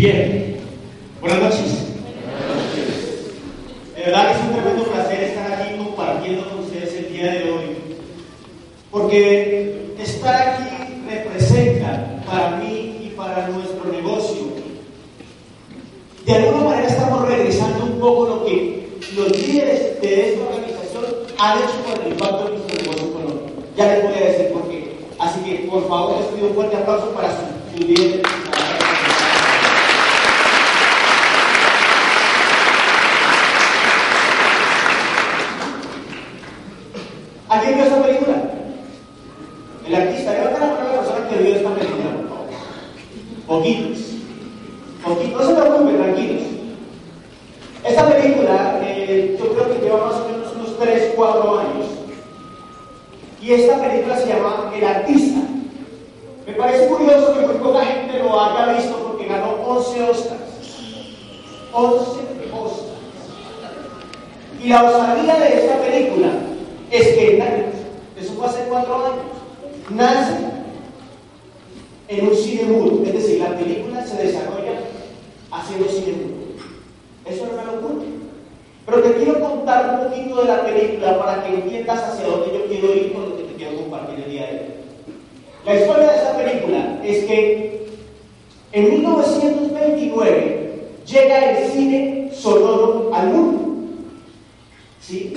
Bien, ¿Sí?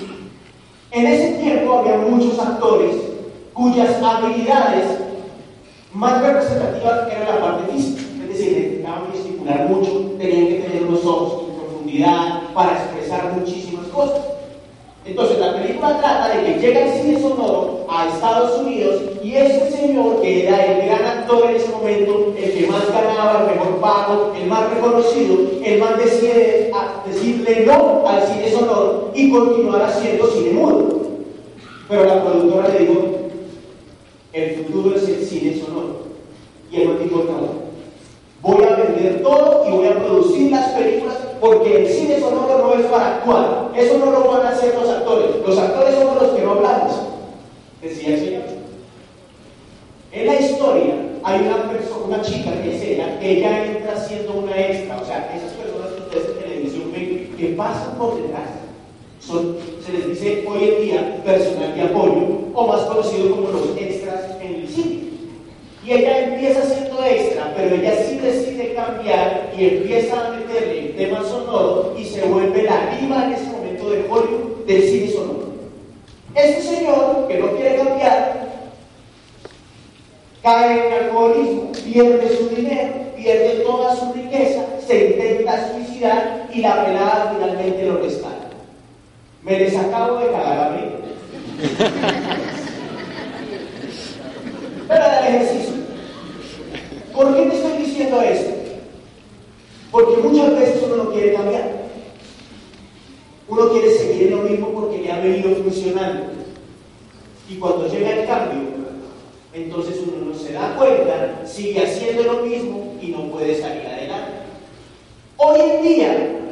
En ese tiempo había muchos actores cuyas habilidades más representativas eran la parte física, es decir, necesitaban gesticular mucho, tenían que tener unos ojos en profundidad para expresar muchísimas cosas. Entonces la película trata de que llega el cine sonoro a Estados Unidos y ese señor que era el gran actor en ese momento, el que más ganaba, el mejor pago, el más reconocido, el más decide decirle no al cine sonoro y continuar haciendo cine mudo. Pero la productora le dijo, el futuro es el cine sonoro. Y el dijo, no, voy a vender todo y voy a producir las películas porque el cine sonoro no es para actuar. Eso no lo van a hacer los actores. Los actores somos los que no hablamos, decía el Señor. En la historia hay una persona, una chica que es ella, que ella entra siendo una extra, o sea, esas personas que ustedes en televisión ven que pasan por detrás. Se les dice hoy en día personal de apoyo o más conocido como los extras. Y ella empieza siendo extra, pero ella sí decide cambiar y empieza a meterle el tema sonoro y se vuelve la diva en ese momento de Hollywood del cine sonoro. Este señor, que no quiere cambiar, cae en alcoholismo, pierde su dinero, pierde toda su riqueza, se intenta suicidar y la pelada finalmente lo rescata. Me les acabo de cagar a mí. Pero el ejercicio. ¿Por qué te estoy diciendo esto? Porque muchas veces uno no quiere cambiar. Uno quiere seguir en lo mismo porque le ha venido funcionando. Y cuando llega el cambio, entonces uno no se da cuenta, sigue haciendo lo mismo y no puede salir adelante. Hoy en día,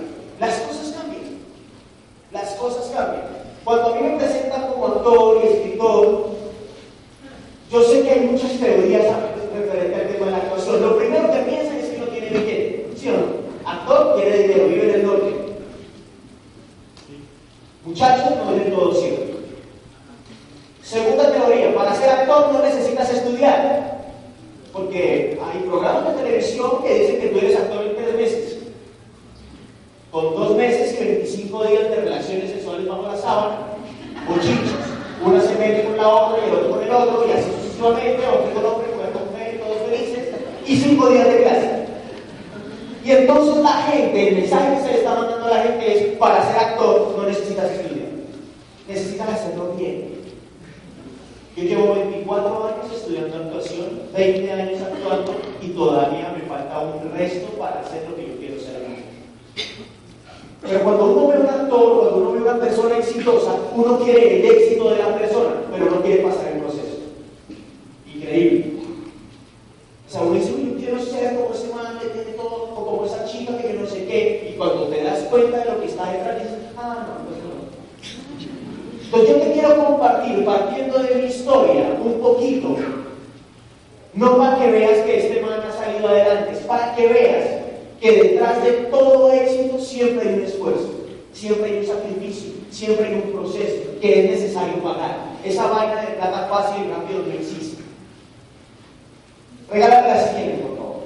Regálame la siguiente, por favor.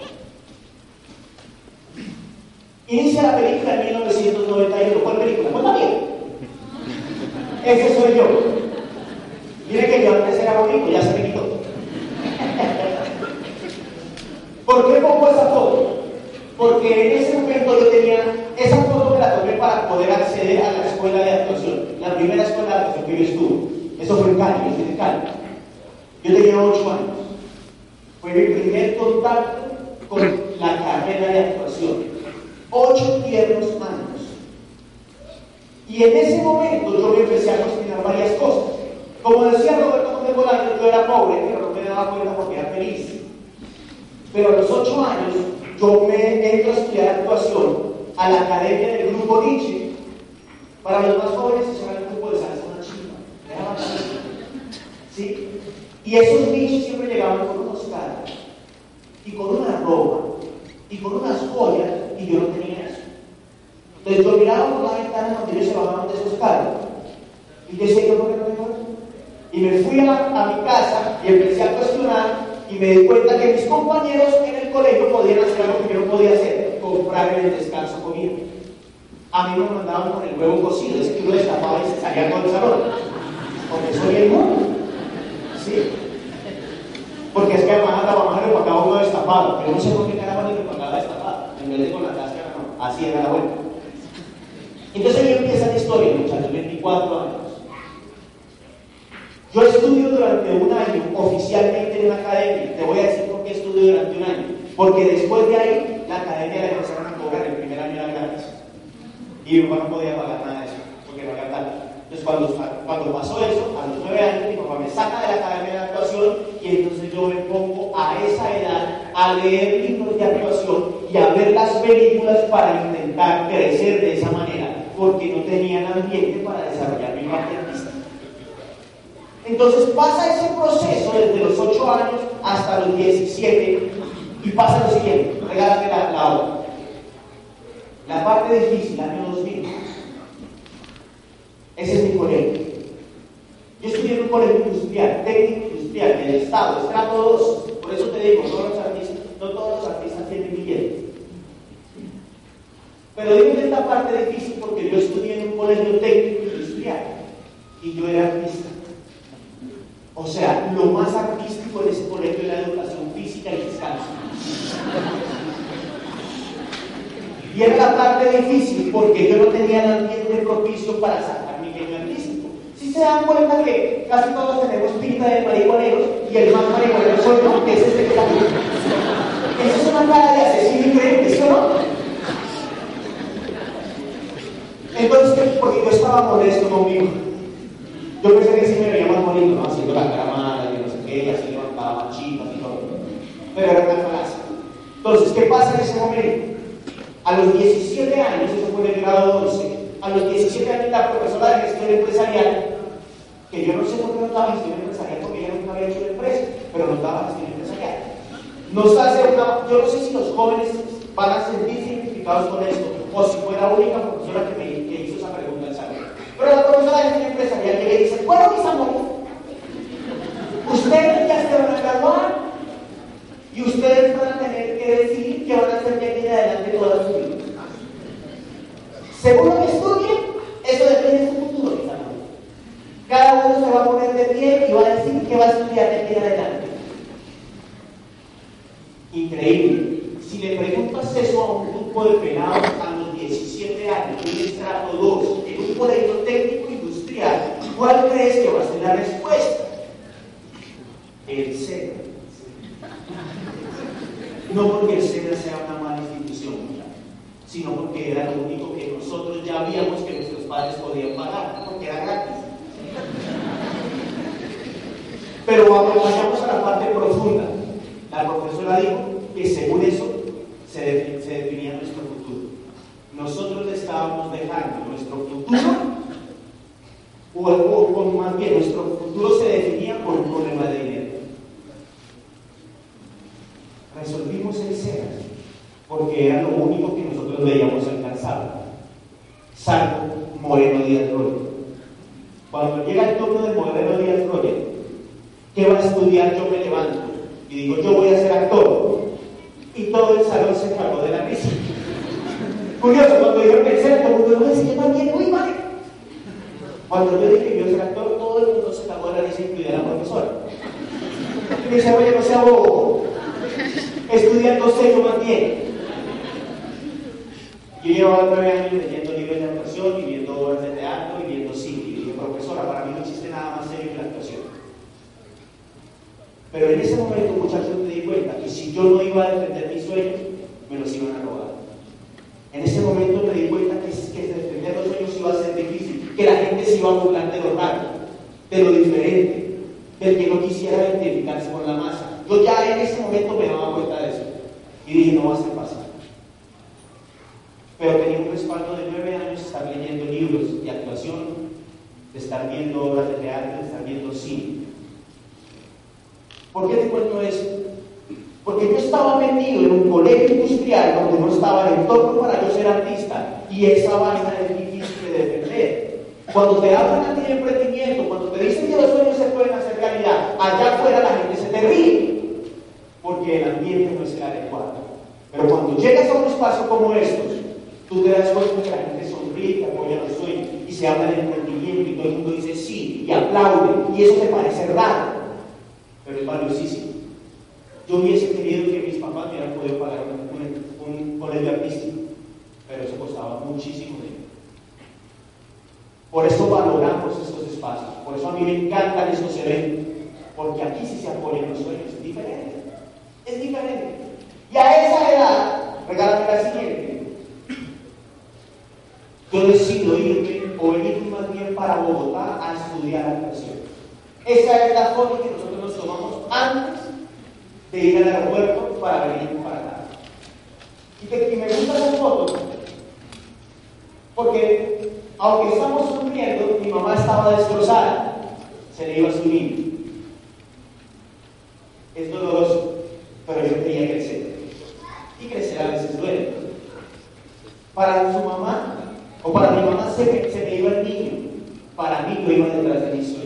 Inicia la película en 1991. ¿Cuál película? Pues la Ese soy yo. Mire que yo antes era bonito, ya se me quitó. ¿Por qué pongo esa foto? Porque en ese momento yo tenía, esa foto me la tomé para poder acceder a la escuela de actuación, la primera escuela de actuación que yo estuve. Eso fue en Cali, yo en Cali. Yo tenía 8 años. Con la carrera de actuación. Ocho tiernos años. Y en ese momento yo me empecé a cuestionar varias cosas. Como decía Roberto Contemporáneo, yo era pobre, pero no me daba cuenta porque era feliz. Pero a los ocho años yo me entro a estudiar actuación a la academia del grupo Nietzsche. Para los más jóvenes, eso era el grupo de salsa una chica. Era ¿Sí? Y esos niños siempre llegaban y con una ropa y con unas joyas y yo no tenía eso. Entonces yo miraba por la ventana cuando ellos se bajaban de esos carros y decía yo por qué no tengo eso. Y me fui a, a mi casa y empecé a cuestionar y me di cuenta que mis compañeros en el colegio podían hacer algo que yo no podía hacer, comprar en el descanso comida. A mí me mandaban con el huevo cocido, es que uno destapaba y se salía todo el salón, porque soy el mundo. ¿Sí? Porque es que además la le pagaba uno destapado, pero no sé por qué caramba le pagaba destapado, en vez de con la cáscara, no, así era la vuelta. Entonces ahí empieza la historia, muchachos, 24 años. Yo estudio durante un año oficialmente en una academia. Te voy a decir por qué estudio durante un año. Porque después de ahí, la academia la empezaron a cobrar. El primer año era gratis. Y mi papá no podía pagar nada de eso, porque no había plata. Entonces, cuando, cuando pasó eso, a los nueve años, mi papá me saca de la academia de actuación y entonces yo me pongo a esa edad a leer libros de actuación y a ver las películas para intentar crecer de esa manera, porque no tenían ambiente para desarrollar mi parte artística. Entonces pasa ese proceso desde los 8 años hasta los 17 y pasa lo siguiente, regálame la, la obra. La parte difícil, año 2000. Ese es mi colegio. Yo estudié en un colegio industrial, técnico industrial, del Estado, estrato 2. Por eso te digo, todos los artistas, no todos los artistas tienen billetes. Pero digo esta parte difícil porque yo estudié en un colegio técnico industrial y yo era artista. O sea, lo más artístico en ese colegio es la educación física y descanso. Y era la parte difícil porque yo no tenía el ambiente propicio para sacar mi genio artístico. Si se dan cuenta que casi todos tenemos pinta de marihuaneros y el más marihuanero soy yo, que es este que está aquí. Esa es una cara de asesino increíble, ¿sí o no? Entonces, porque yo estaba molesto conmigo. Yo pensé que sí me veía más bonito, ¿no? Haciendo la cara mala y no sé qué, así levantaba machitas y todo. Pero era una falacia. Entonces, ¿qué pasa en ese momento? A los 17 años, eso fue en el grado 11, a los 17 años la profesora de gestión empresarial, que yo no sé por qué no estaba gestión empresarial, porque ella nunca había hecho la empresa, pero no estaba gestión empresarial. Nos hace una, yo no sé si los jóvenes van a sentir identificados con esto, o si fue la única profesora que me hizo esa pregunta en salud. Pero la profesora de gestión empresarial que le dice, bueno, mis amores, ustedes ya se van a graduar y ustedes van a tener que decidir qué van a hacer de aquí en adelante toda su vida. Según lo que estudien, eso depende de su futuro, mis amores. Cada uno se va a poner de pie y va estudiar de aquí en adelante. Increíble. Si le preguntas eso a un grupo de pelados a los 17 años, un estrato 2, en un colegio técnico industrial, ¿cuál crees que va a ser la respuesta? El SENA. No porque el SENA sea una mala institución, sino porque era lo único que nosotros ya víamos que nuestros padres podían pagar, porque era gratis. Pero vayamos a la parte profunda. La profesora dijo que según eso se, se definía nuestro futuro. Nosotros le estábamos dejando nuestro futuro, o, o, o, más bien nuestro futuro se definía por un problema de dinero. Resolvimos el SENA. ¿Por porque era lo único que nosotros veíamos alcanzado. Salgo Moreno Díaz Roya. Cuando llega el turno de Moreno Díaz Roya, ¿qué va a estudiar? Yo me levanto y digo, yo voy a ser actor. Y todo el salón se cagó de la risa. Curioso, cuando yo pensé, todo el mundo dice, yo también, uy, vale. Cuando yo dije que yo ser actor, todo el mundo se cagó de la risa, incluida la profesora. Y me dice, oye, no sea bobo. Estudiando sello más bien. Yo llevaba nueve años leyendo libros de actuación y viendo obras de teatro y viendo cine. Y dije, profesora, para mí no existe nada más serio que la actuación. Pero en ese momento, muchachos, me di cuenta que si yo no iba a defender mis sueños, me los iban a robar. En ese momento me di cuenta que, defender los sueños iba a ser difícil, que la gente se iba a burlar de lo raro, de lo diferente, del que no quisiera identificarse con la masa. Yo ya en ese momento me daba cuenta de eso. Y dije, no va a ser fácil. Pero tenía un respaldo de nueve años de estar leyendo libros de actuación, de estar viendo obras de teatro, de estar viendo cine. ¿Por qué te cuento eso? Porque yo estaba metido en un colegio industrial donde no estaba el entorno para yo ser artista y esa vaina es difícil de defender. Cuando te hablan a ti de emprendimiento, cuando te dicen que los sueños se pueden hacer realidad, allá afuera la gente se te ríe porque el ambiente no es el adecuado. Pero cuando llegas a un espacio como estos, tú te das cuenta que la gente sonríe, te apoya los sueños y se habla de emprendimiento y todo el mundo dice sí y aplaude y eso te parece raro, pero es valiosísimo. Yo hubiese querido que mis papás hubieran podido pagar un, un, colegio artístico, pero eso costaba muchísimo dinero. Por eso valoramos estos espacios, por eso a mí me encantan estos eventos, porque aquí sí se apoyan los sueños, es diferente, es diferente. Y a esa edad, regálame la siguiente, yo decido irme o venir más bien para Bogotá a estudiar actuación. Esa es la foto que nosotros nos tomamos antes de ir al aeropuerto para venir para acá. Y, que, me gusta esa foto porque aunque estamos sufriendo, mi mamá estaba destrozada, se le iba su niño. Es doloroso, pero yo quería crecer. Y crecer a veces duele. Para su mamá, o para mi mamá se se me iba el niño, para mí yo iba detrás de mi sueño.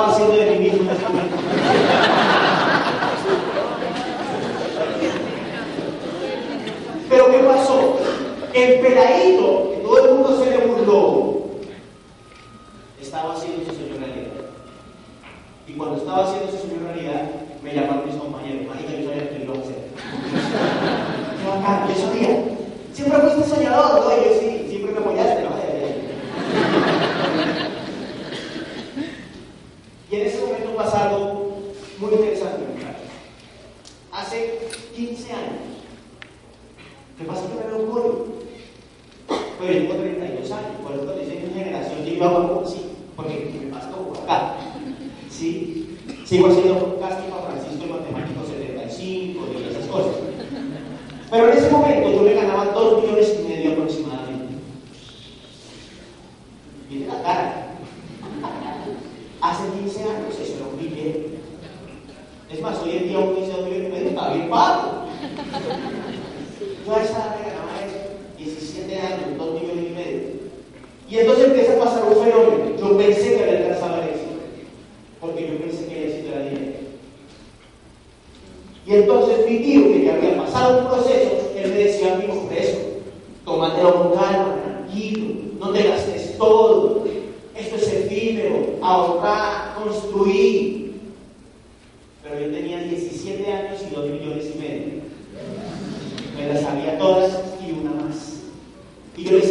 fazer Y yo le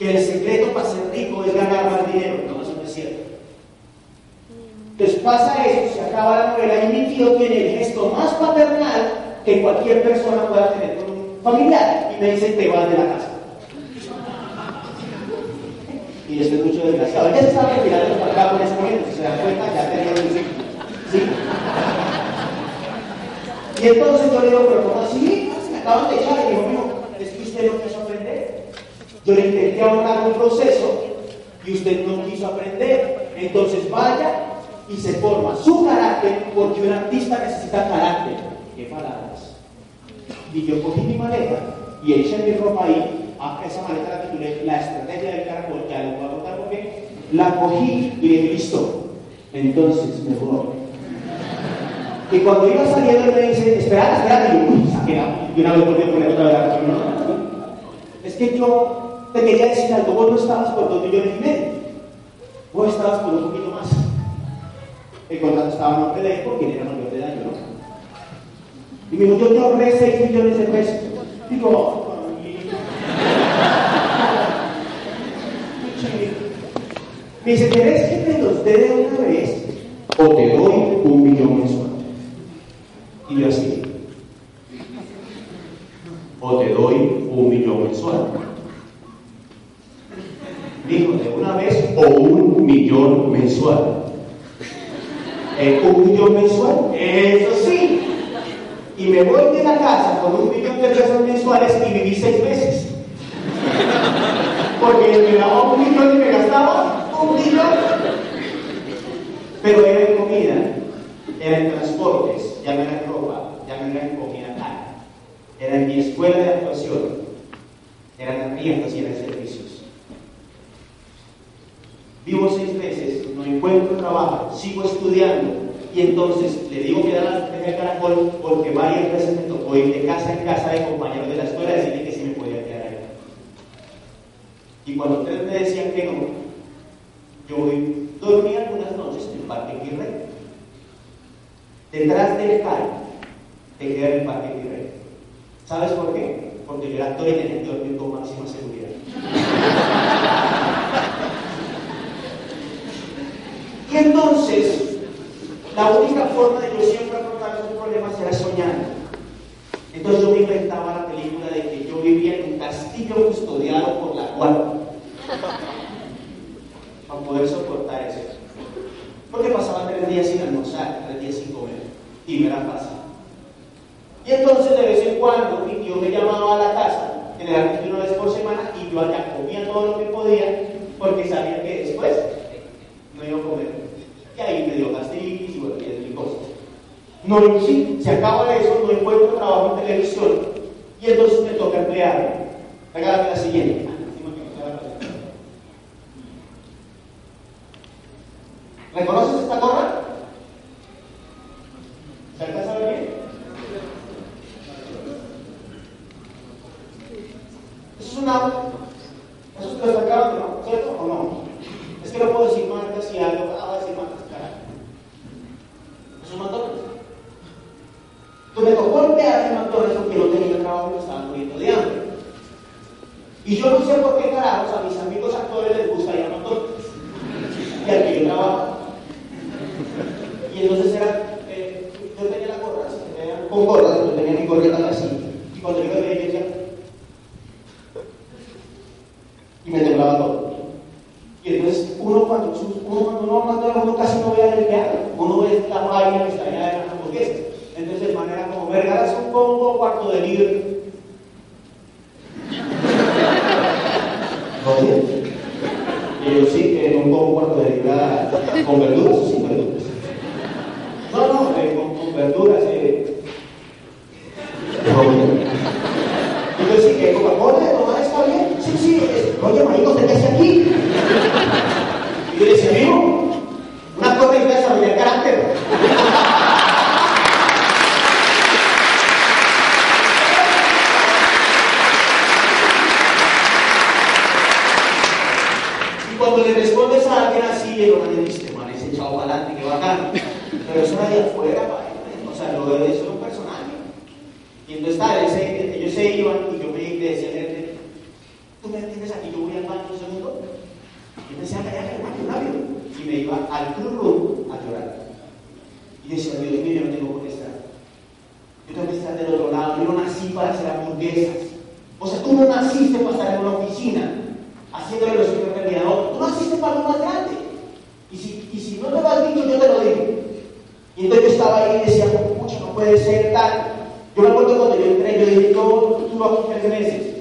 Que el secreto para ser rico es ganar más dinero. No, eso no es cierto. Entonces pasa eso, se acaba la novela y mi tío tiene el gesto más paternal que cualquier persona pueda tener con un familiar. Y me dice, te vas de la casa. Y yo soy mucho desgraciado. Ya se estaba retirando para acá por ese momento, si se dan cuenta, ya tenía un ¿Sí? Y entonces yo le digo, pero ¿cómo así? Me acaban de echar. Y dijo, no, es que usted quiso aprender. Yo le intenté ahorrar un proceso y usted no quiso aprender. Entonces vaya y se forma su carácter porque un artista necesita carácter. ¿Qué palabras? Y yo cogí mi maleta y eché mi ropa ahí. A esa maleta la titulé La estrategia del caracol, ya les voy a contar por qué. La cogí y dije, listo. Entonces me voy. Y cuando iba saliendo, me dice, espera, espera, y yo, uy, saqué la- y una vez volví a poner otra vez la. Es que yo te quería decir algo, vos no estabas por dos millones y medio, vos estabas por un poquito más. El contrato estaba a nombre de porque era mayor de edad, yo no. Y me dijo, yo te ahorré 6 millones de pesos. Digo, "Ay". me dice, ¿querés que te los dé de una vez o te doy un millón mensual? Y yo así, o te doy un millón mensual. Dijo, de una vez o un millón mensual. Eh, un millón mensual, eso sí. Y me voy de la casa con un millón de pesos mensuales y viví seis meses. Porque me daba un millón y me gastaba un millón. Pero era en comida, era en transportes, ya no era ropa, ya no era en comida. Era en mi escuela de actuación, eran arriendos y eran servicios. Vivo seis meses, no encuentro trabajo, sigo estudiando y entonces le digo que da la estrategia de caracol porque varias veces me tocó ir de casa en casa de compañeros de la escuela a decirle que sí me podía quedar ahí. Y cuando ustedes me decían que no, yo dormí algunas noches en el Parque Quirrey. Detrás del CAI te queda el Parque Quirrey. ¿Sabes por qué? Porque yo era actor y tenía que dormir con máxima seguridad. y entonces, la única forma de yo siempre afrontar esos problemas era soñando. Entonces yo me inventaba la película de que yo vivía en un castillo custodiado por la guardia. Para poder soportar eso. Porque pasaba tres días sin almorzar, tres días sin comer. Y me era fácil. Y entonces de vez en cuando mi tío me llamaba a la casa, generalmente una vez por semana, y yo allá comía todo lo que podía, porque sabía que después no iba a comer. Y ahí me dio gastritis y bueno, y cosas. No, sí, se acaba eso, no encuentro trabajo en televisión, y entonces me toca emplearme. Regálame la siguiente. ¿Reconoces esta gorra? ¿Se alcanza a ver bien? Eso es una. Eso es lo ¿no? ¿Cierto o no? Es que no puedo decir marcas y algo. Ah, a decir marcas, carajo. Es un McDonald's. Entonces me tocó emplear en McDonald's porque no tenía trabajo y me estaba muriendo de hambre. Y yo no sé por qué carajos a mis amigos actores les gusta ir a McDonald's. Y al que yo trabajo. Y entonces era, eh, yo tenía la gorra, tenía, con gorra, yo tenía mi gorrita así. Y cuando yo me veía, yo decía, y me temblaba todo. Y entonces uno cuando uno, cuando uno manda uno casi no ve al empleado, uno ve la vaina que está allá de las hamburguesas. Entonces de manera como, me regalas un combo cuarto de libro. ¿No y yo sí, que un combo cuarto de libra con verduras o sin verduras. No, no, eh, con, con, verduras. Eh. Y yo sí, que Coca-Cola de tomar está bien. Sí, sí, es, oye, marico, ¿usted qué hace aquí? Y yo decía, amigo, una cosa es desarrollar carácter. Y cuando le respondes a alguien así, el hombre dice, man, ese chavo para adelante, qué bacán. Pero eso era de afuera, o sea, lo de eso era un personaje. Y entonces tal, ese, ellos se iban y yo me decía, gente, tú me entiendes aquí, yo voy al baño un segundo. Y me decía, calla, calla, baño, rápido. Y me iba al club room a llorar. Y decía, Dios mío, yo no tengo por qué estar. Yo tengo que estar del otro lado, yo no nací para hacer hamburguesas. O sea, tú no naciste para estar en una oficina haciéndole los hijos de a otro. Tú naciste para lo más grande. Y si, y si no te lo has dicho, yo te lo digo. Y entonces yo estaba ahí y decía, pucha, no puede ser tal. Yo me acuerdo cuando yo entré, yo estuve aquí tres meses.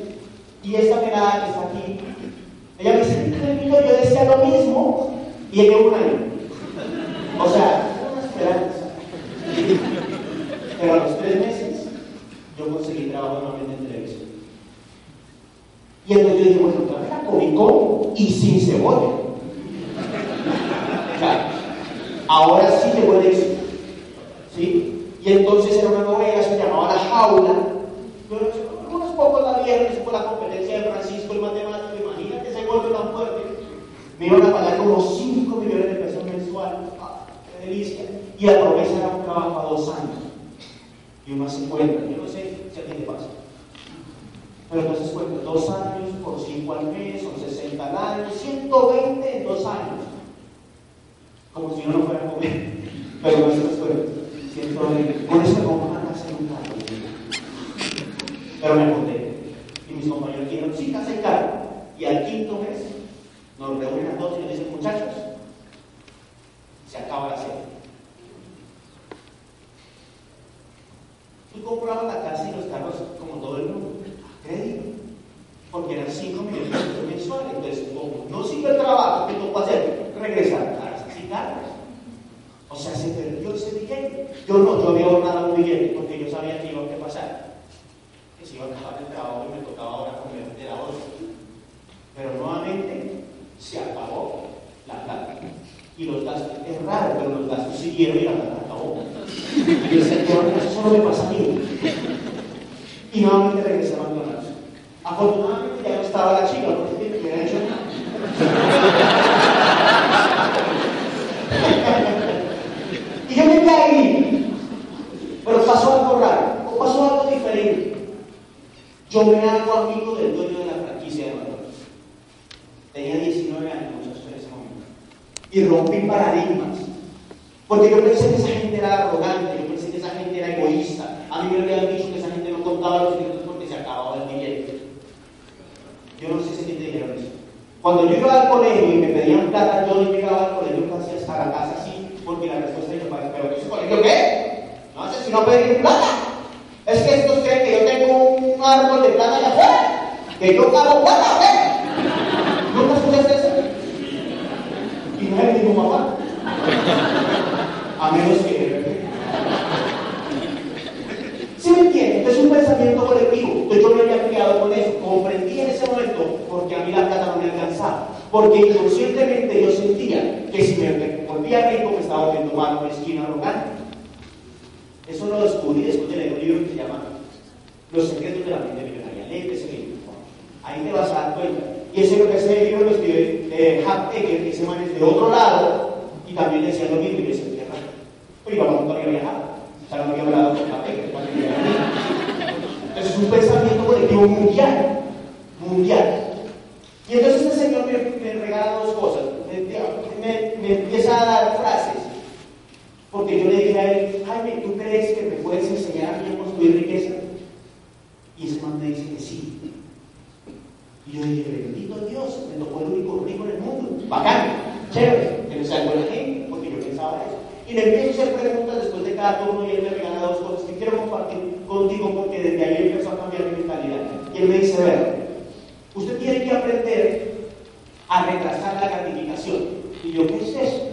Y esta pelada que está aquí, ella me dice, yo decía lo mismo y ella un año. O sea, esperanza. Pero a los tres meses, yo conseguí trabajo nuevamente en televisión. Y entonces yo dije, bueno, era cómico y sin cebolla. O sea, ahora sí te puede decir. ¿Sí? Y entonces era una novela, se llamaba La Jaula. Unos pocos la vieron, por la competencia de Francisco el matemático, imagínate ese golpe tan fuerte. Me iban a pagar como 5 millones de pesos mensuales. ¡Ah, qué delicia! Y la promesa era un trabajo a dos años. Y uno se cuenta, yo no sé si a ti te pasa. Pero entonces cuenta, dos años por 5 al mes, son 60 al año, 120 en dos años. Como si uno no fuera a comer. Pero no se cuenta. 120. Con eso en un carro. Pero me conté. Y mis compañeros dijeron, sí, casa en carro. Y al quinto mes nos reúnen a todos y nos dicen, muchachos, se acaba la serie. Tú comprabas la casa y los carros como todo el mundo, a porque eran 5 millones de pesos mensuales. Entonces, como no sigue el trabajo, ¿qué tocó hacer? Regresar a casas y carros. O sea, se perdió ese billete. Yo no, yo había ahorrado un billete porque yo sabía que iba a pasar. Se iba a acabar el trabajo y me tocaba ahora comer de la otra. Pero nuevamente se acabó la plata. Y los gastos, es raro, pero los gastos siguieron y la plata acabó. Y yo decía, eso solo me pasa a mí. Y nuevamente regresé a McDonald's. Afortunadamente ya no estaba la chica, me hubiera hecho y yo me quedé ahí. Pero pasó algo raro, o pasó algo diferente. Yo me hago amigo del dueño de la franquicia de McDonald's. Tenía 19 años, muchachos, en ese momento. Y rompí paradigmas. Porque yo pensé que esa gente era arrogante, yo pensé que esa gente era egoísta. A mí me habían dicho que esa gente no contaba los minutos porque se acababa el billete. Yo no sé si te dijeron eso. Cuando yo iba al colegio y me pedían plata, yo no llegaba al colegio casi hasta la casa así, porque la respuesta de mi pero ¿ese colegio qué? No sé si no pedir plata. Es que estos creen que yo tengo un árbol de plata allá afuera, que yo pago plata, ¿qué? ¿Nunca escuchaste eso? Y no es mi mamá. A menos que. ¿Sí me entiendes? Es un pensamiento colectivo. Entonces yo me había criado con eso. Comprendí en ese momento porque a mí la plata no me alcanzaba. Porque inconscientemente yo sentía que si me volvía rico me estaba volviendo malo, esquina arrogante. Eso lo descubrí después de leer un libro que se llama Los secretos de la mente millonaria. Lee ese libro. Ahí te vas a dar cuenta. Y ese, ese libro lo escribe eh, Hack Ecker, que se man de otro lado, y también decía lo mismo, y decía, qué raro. Pero igual no había viajado. O sea, no había hablado con. Entonces es un pensamiento colectivo mundial. Mundial. Y entonces este señor me, regala dos cosas. Me, empieza a dar frases porque yo le dije a él, Jaime, ¿tú crees que me puedes enseñar a construir riqueza? Y ese man me dice que sí. Y yo dije, bendito Dios, me tocó el único rico en el mundo. Bacán, chévere, que no sea buena gente, porque yo pensaba eso. Y le empiezo a hacer preguntas después de cada turno y él me regala dos cosas que quiero compartir contigo porque desde ahí empezó a cambiar mi mentalidad. Y él me dice, a ver, usted tiene que aprender a retrasar la gratificación. Y yo, ¿qué es eso?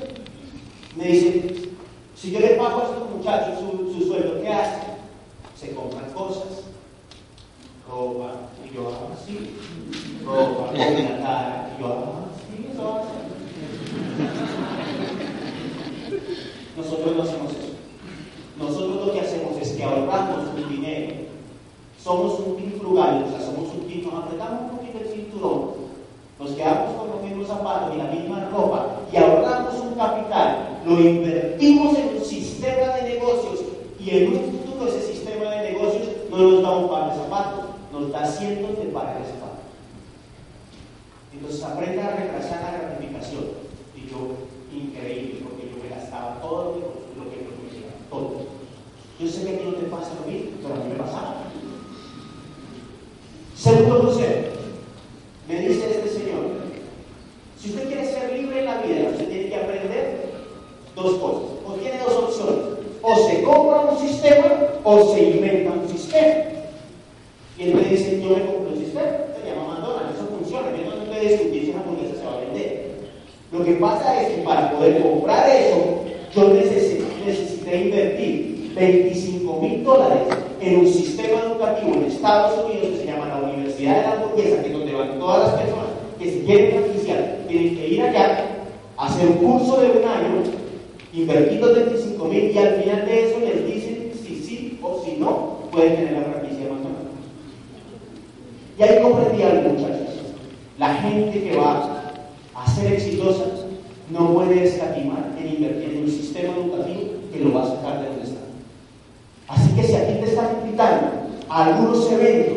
Me dice, si yo le pago a estos muchachos su, su sueldo, ¿qué hacen? Se compran cosas, ropa, y hago así, ropa, comida cara, y hago así, Nosotros no hacemos eso. Nosotros lo que hacemos es que ahorramos un dinero, somos un team frugal, o sea, somos un team, nos apretamos un poquito el cinturón, nos quedamos con los mismos zapatos y la misma ropa y ahorramos un capital, lo invertimos en un sistema de negocios y en un futuro ese sistema de negocios no nos da un par de zapatos, nos da cientos de pares de zapatos. Entonces aprenda a retrasar la gratificación. Y yo, increíble, porque yo me gastaba todo lo que producía, todo. Yo sé que a ti no te pasa lo mismo, pero a mí me pasaba. Segundo consejo, me dice este señor, si usted quiere ser libre en la vida, usted tiene que aprender dos cosas. O tiene dos opciones. O se compra un sistema o se inventa un sistema. Y él me dice, yo me compro un sistema, se llama McDonald's, eso funciona, yo no puede discutir si esa hamburguesa se va a vender. Lo que pasa es que para poder comprar eso, yo necesité, invertir 25 mil dólares en un sistema educativo en Estados Unidos que se llama la Universidad de la Hamburguesa, que es donde van todas las personas que se quieren franquiciar, tienen que ir allá, hacer un curso de un año, invertir los 25 mil y al final de eso les dicen si sí o si no pueden tener la franquicia de McDonald's. Y algo, muchachos. La gente que va a ser exitosa no puede escatimar en invertir en un sistema educativo que lo va a sacar de donde está. Así que si aquí te están invitando a algunos eventos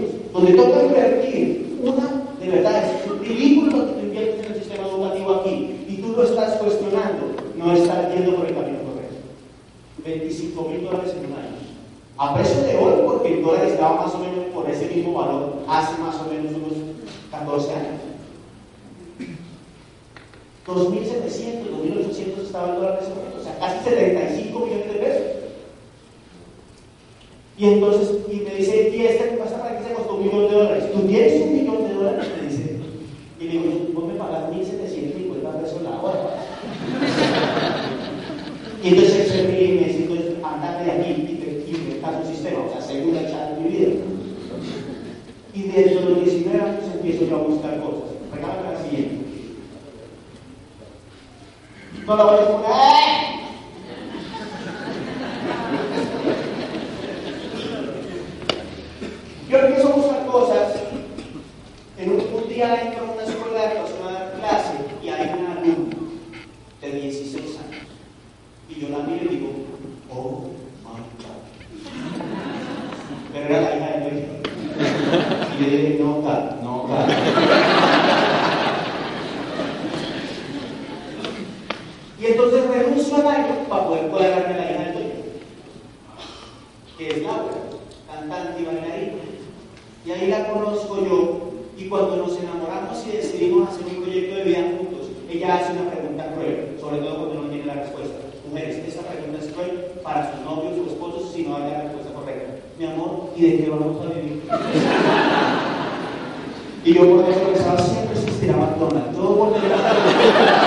y ahí la conozco yo. Y cuando nos enamoramos y decidimos hacer un proyecto de vida juntos, ella hace una pregunta cruel, sobre todo cuando no tiene la respuesta. Mujeres, esa pregunta es cruel para sus novios o esposos si no hay la respuesta correcta. Mi amor, ¿y de qué vamos a vivir? y yo por dentro pensaba, siempre existirá McDonald's, todo por detrás.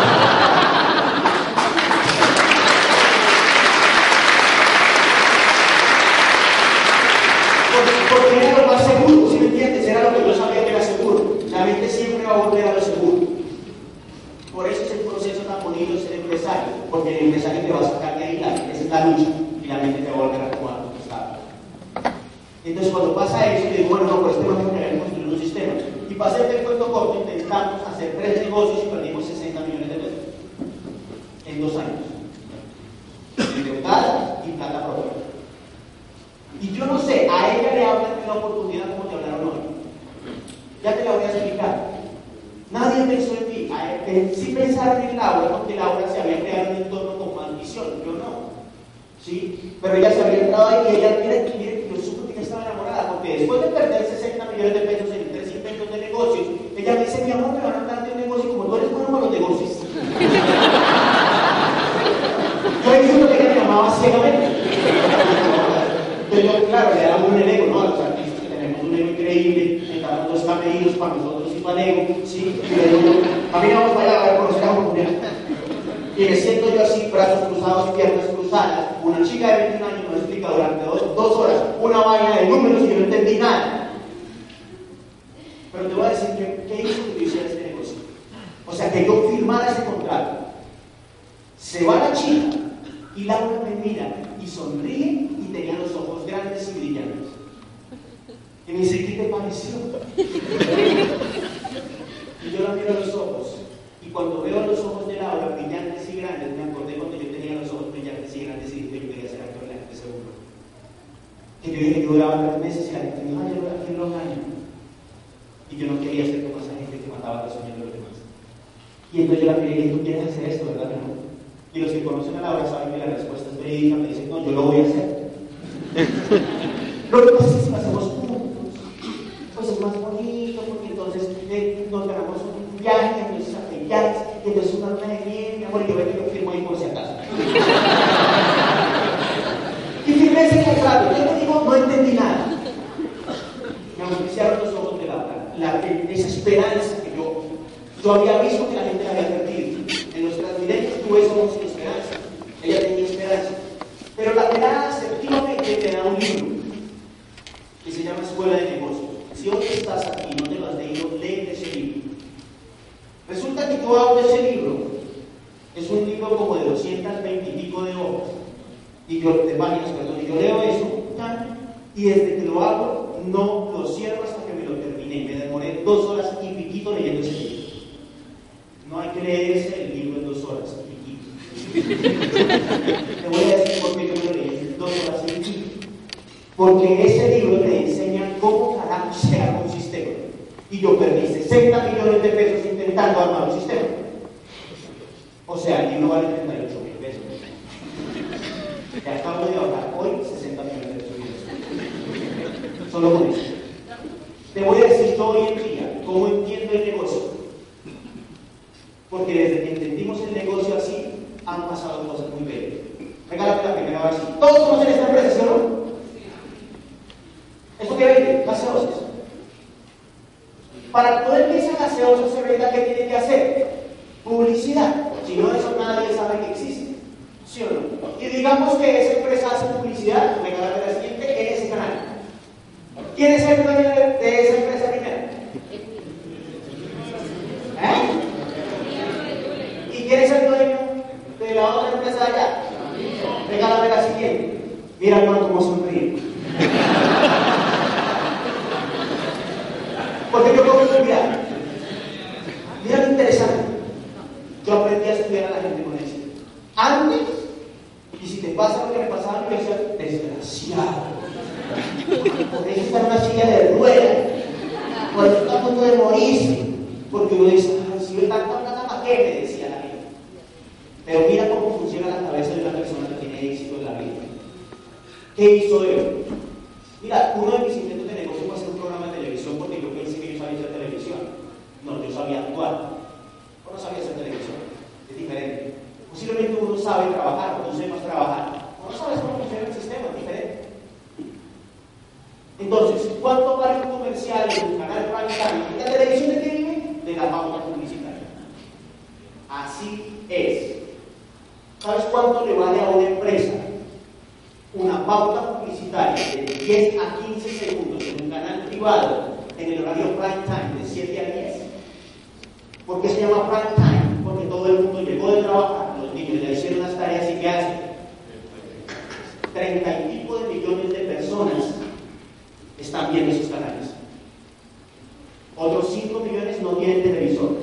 que yo firmara ese contrato. Se va la chica y Laura me mira y sonríe y tenía los ojos grandes y brillantes. Y me dice, ¿qué te pareció? y yo la miro a los ojos. Y cuando veo a los ojos de Laura brillantes y grandes, me acordé cuando yo tenía los ojos brillantes y grandes y dije, yo quería ser actor de la gente seguro. Que yo dije, yo duraba tres meses y la gente me dijo, ay, yo aquí en los años. Y entonces yo la fui y tú quieres hacer esto, ¿verdad? No? Y los que conocen a la hora saben que la respuesta es verídica, me dicen, no, yo lo voy a hacer. Solomon de 10 a 15 segundos en un canal privado en el horario prime time de 7 a 10. ¿Por qué se llama prime time? Porque todo el mundo llegó de trabajar, los niños le hicieron las tareas y ¿qué hacen? 30 y pico de millones de personas están viendo esos canales. Otros 5 millones no tienen televisor.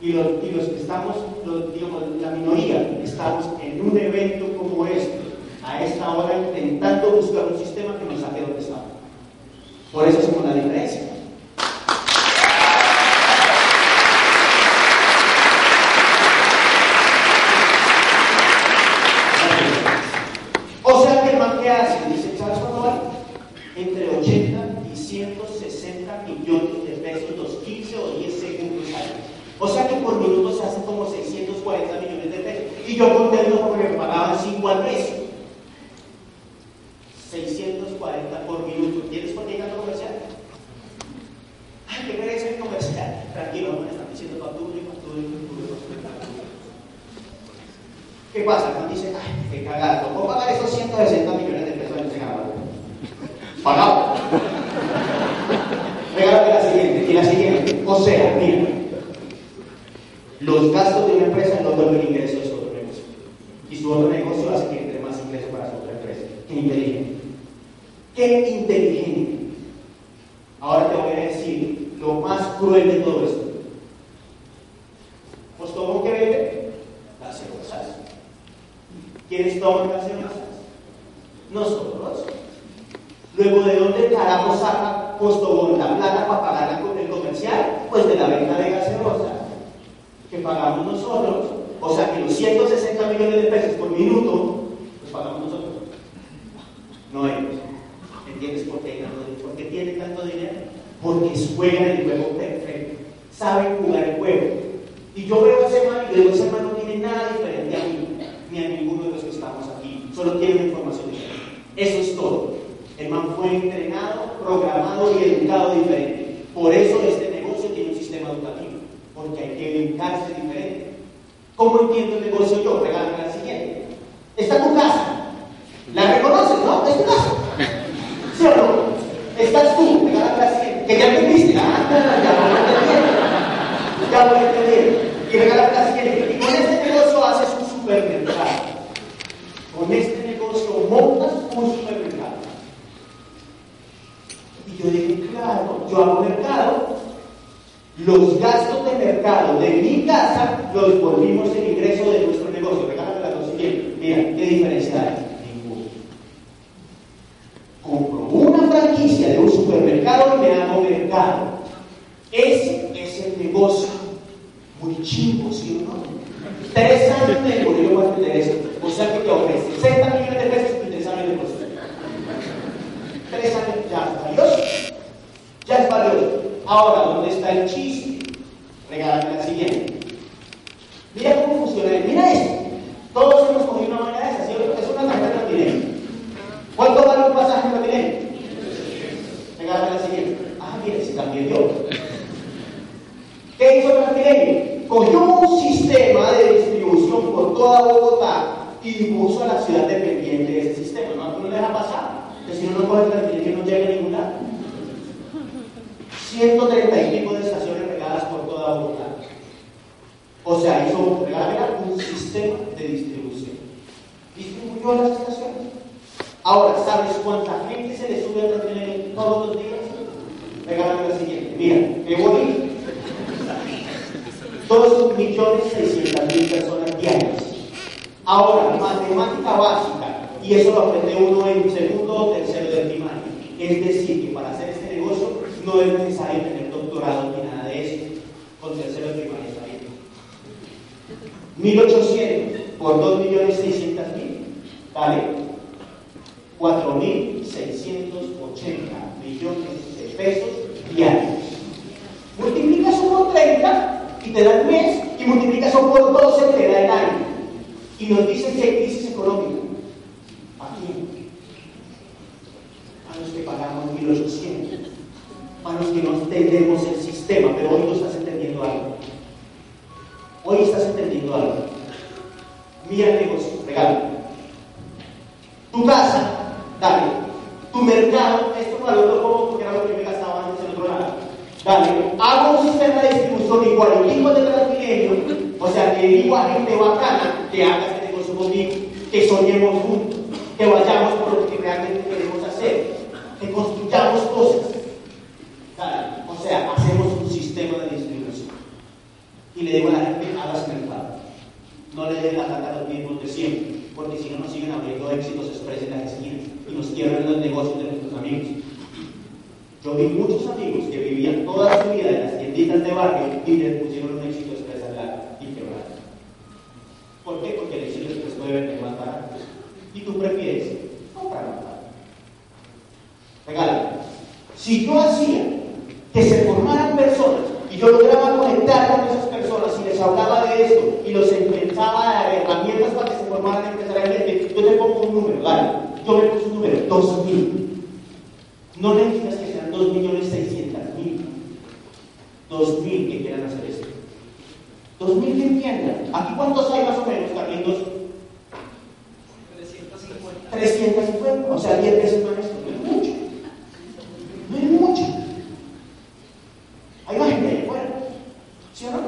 Y los, y los que estamos, los, digamos, la minoría, estamos en un evento como este a esta hora intentando buscar un sistema que nos saque donde estamos. Por eso hacemos la diferencia. O sea que el man que hace, dice Charles Manuel, entre 80 y 160 millones de pesos los 15 o 10 segundos al. O sea que por minuto se hacen como 640 millones de pesos. Y yo conté lo que me pagaban 5 al mes. o a pagar el comercial? Pues de la venta de gaseosa que pagamos nosotros. O sea que los 160 millones de pesos por minuto los pagamos nosotros. No ellos. ¿Entiendes por qué, por qué tienen tanto dinero? Porque juegan el juego perfecto. Saben jugar toda Bogotá y puso a la ciudad dependiente de ese sistema. No, no deja pasar. Entonces, si no no puede permitir que no llegue a ningún lado. 130 y pico de estaciones regadas por toda Bogotá. O sea, hizo un sistema de distribución. Distribuyó a las estaciones. Ahora, ¿sabes cuánta gente se le sube al tren todos los días? Regálame la siguiente. Mira, me voy. 2.600.000 personas diarias. Ahora, matemática básica, y eso lo aprende uno en segundo o tercero de primaria. Es decir, que para hacer este negocio no es necesario tener doctorado ni nada de eso. Con tercero de primaria está bien. 1800 por 2.600.000, vale 4.680 millones de pesos diarios. Multiplica eso por 30 y te da el mes, y multiplica eso por 12 y te da el año. Y nos dicen que hay crisis económica. ¿A quién? A los que pagamos 1.800. A los que no entendemos el sistema, pero hoy no estás entendiendo algo. Hoy estás entendiendo algo. Mira el negocio, regalo. Tu casa, dale. Tu mercado, esto para lo como porque era lo que me gastaba antes en otro lado. Hago un sistema de distribución igual, igual de Transmilenio, o sea, que digo a gente bacana que haga este negocio conmigo, que soñemos juntos, que vayamos por lo que realmente queremos hacer, que construyamos cosas. O sea, hacemos un sistema de distribución. Y le digo a la gente, hagas mercado. No le den la plata a los mismos de siempre, porque si no nos siguen abriendo éxitos express en las esquinas y nos quiebran los negocios de nuestros amigos. Yo vi muchos amigos que vivían toda su vida en las tienditas de barrio y les pusieron un éxito express al y quebraron. ¿Por qué? Porque el éxito express puede vender más barato. Y tú prefieres comprar más barato. Regala. Si yo hacía que se formaran personas y yo lograba conectar con esas personas y les hablaba de esto y los empezaba a dar herramientas para que se formaran empresarialmente, yo te pongo un número, ¿vale? Yo me puse un número, 2.000. No necesitas que sean 2.600.000. 2.000 que quieran hacer esto. 2.000 que entiendan. ¿Aquí cuántos hay más o menos, Carlitos? 350. 350. O sea, 10 veces más esto. No es mucho. No es mucho. Hay más gente ahí afuera. ¿Sí o no?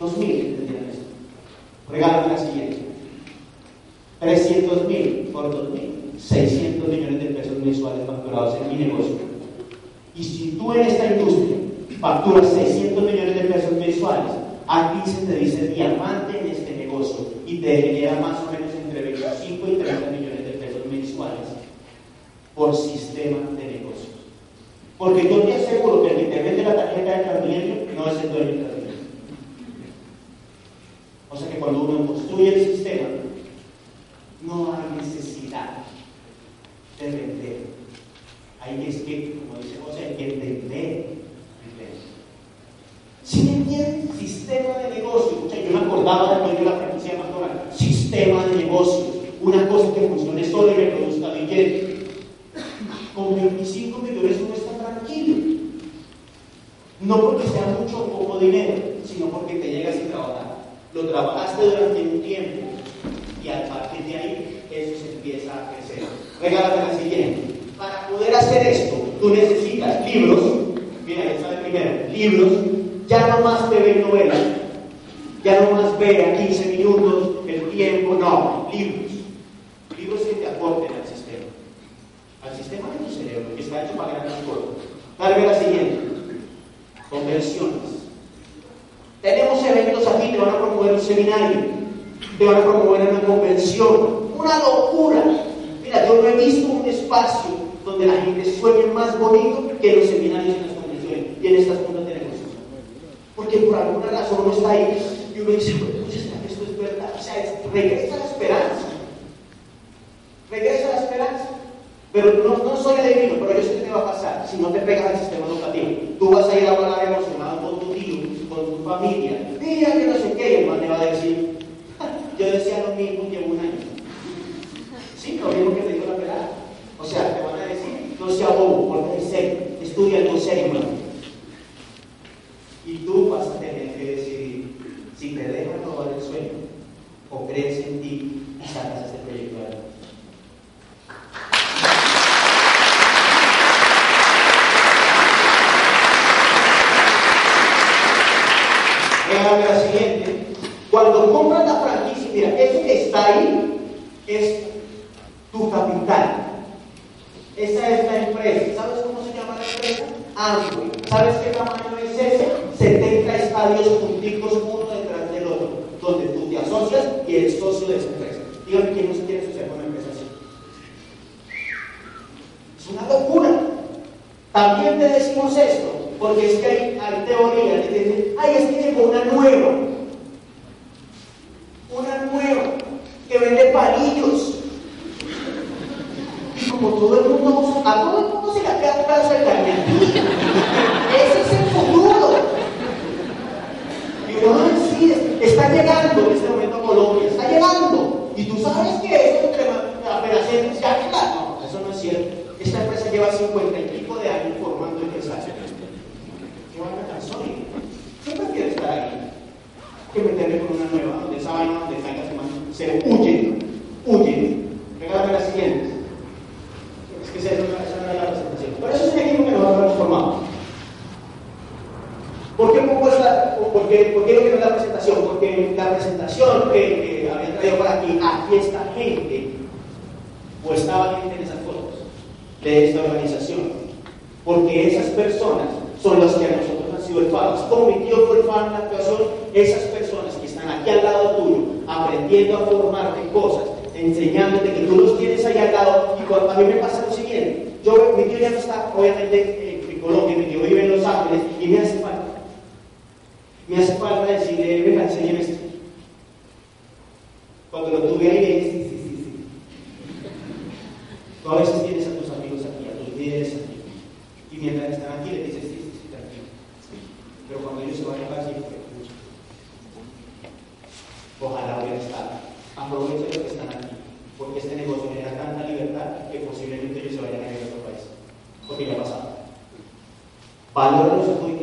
2.000 que entendieran esto. Regálame la siguiente. 300.000 por 2.000. 600 millones de pesos mensuales facturados en mi negocio. Y si tú en esta industria facturas 600 millones de pesos mensuales, aquí se te dice diamante en este negocio y te genera más o menos entre 25 y 30 millones de pesos mensuales por sistema de negocios. Porque yo te aseguro que el que te vende la tarjeta de Transmilenio no es el dueño de Transmilenio. O sea que cuando uno construye el sistema, no hay necesidad de vender. Hay que, que como dice José, hay que entender. Si me entiendes, sistema de negocio. yo me acordaba después de la franquicia de McDonald's. Sistema de negocio. Una cosa que funcione solo y me produzca billete. Con 25 millones uno está tranquilo. No porque sea mucho o poco dinero, sino porque te llegas sin trabajar. Lo trabajaste durante ¿Sabes qué tamaño es ese? 70 estadios juntitos uno detrás del otro, donde tú te asocias y eres socio de esa empresa. Dígame quién no quiere asociar con una empresa así. Es una locura. También te decimos esto, porque es que hay, hay teorías que dicen, ay, es que llegó una nueva. ojalá hubieran estado. Aprovechen los que están aquí, porque este negocio genera tanta libertad que posiblemente ellos se vayan a vivir a otro país, porque ya ha pasado. Valoren los estudios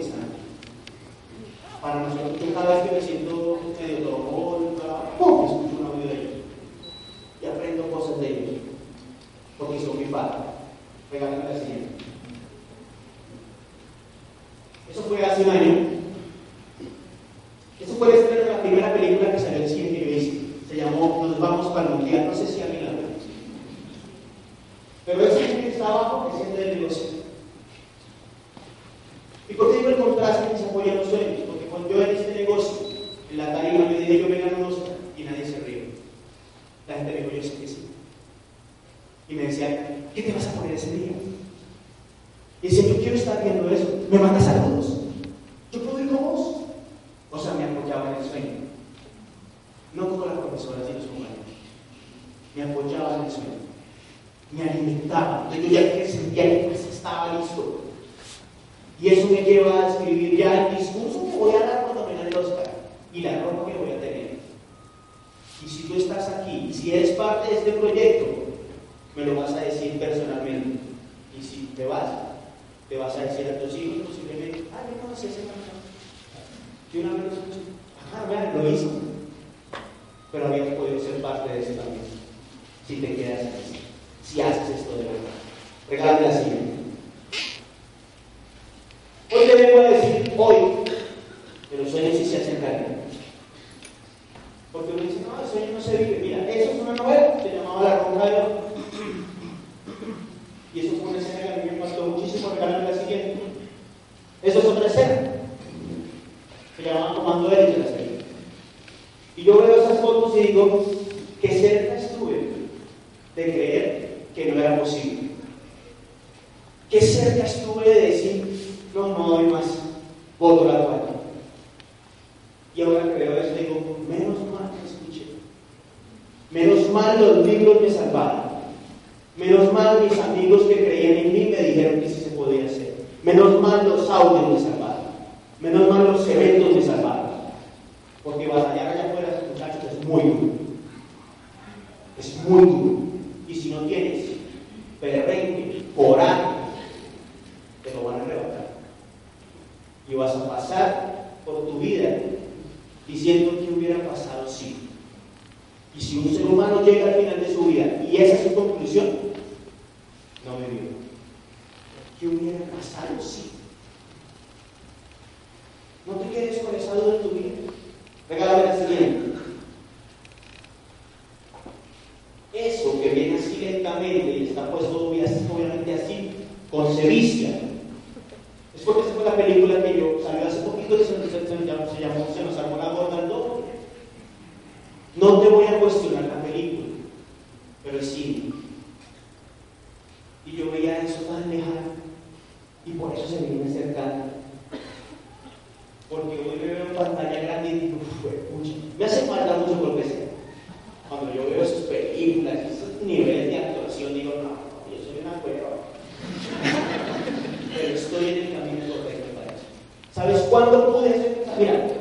lo que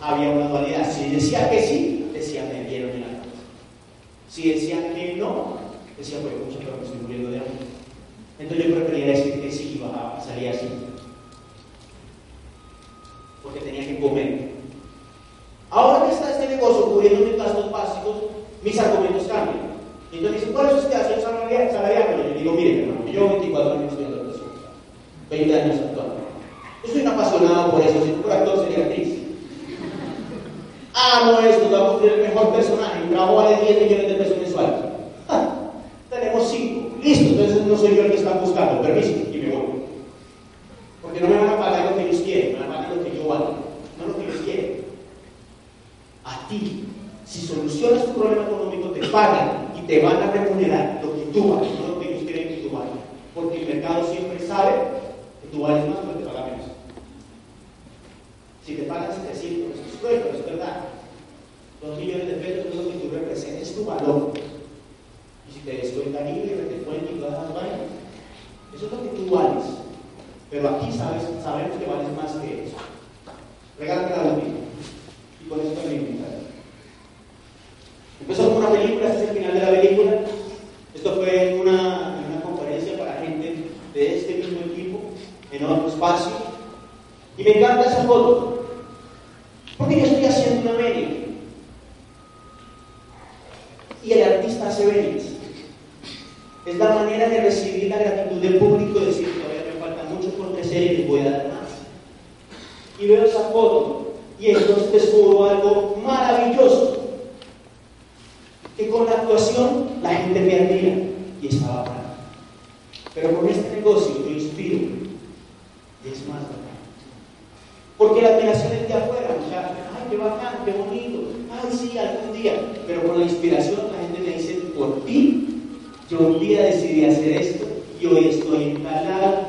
Había una dualidad. Si decía que sí, decía me dieron el alma. Si decía que no, decía, pues mucho, pero me estoy muriendo de hambre. Entonces yo prefería decir que sí iba a salir así. Porque tenía que comer. Ahora que está I want to get millones que con la actuación la gente me admira y estaba bacán. Pero con este negocio yo inspiro y es más bacán. Porque la admiración es de afuera, muchachos. Ay, qué bacán, qué bonito. Ay, sí, algún día. Pero con la inspiración la gente me dice, por ti, yo un día decidí hacer esto y hoy estoy en tal lado,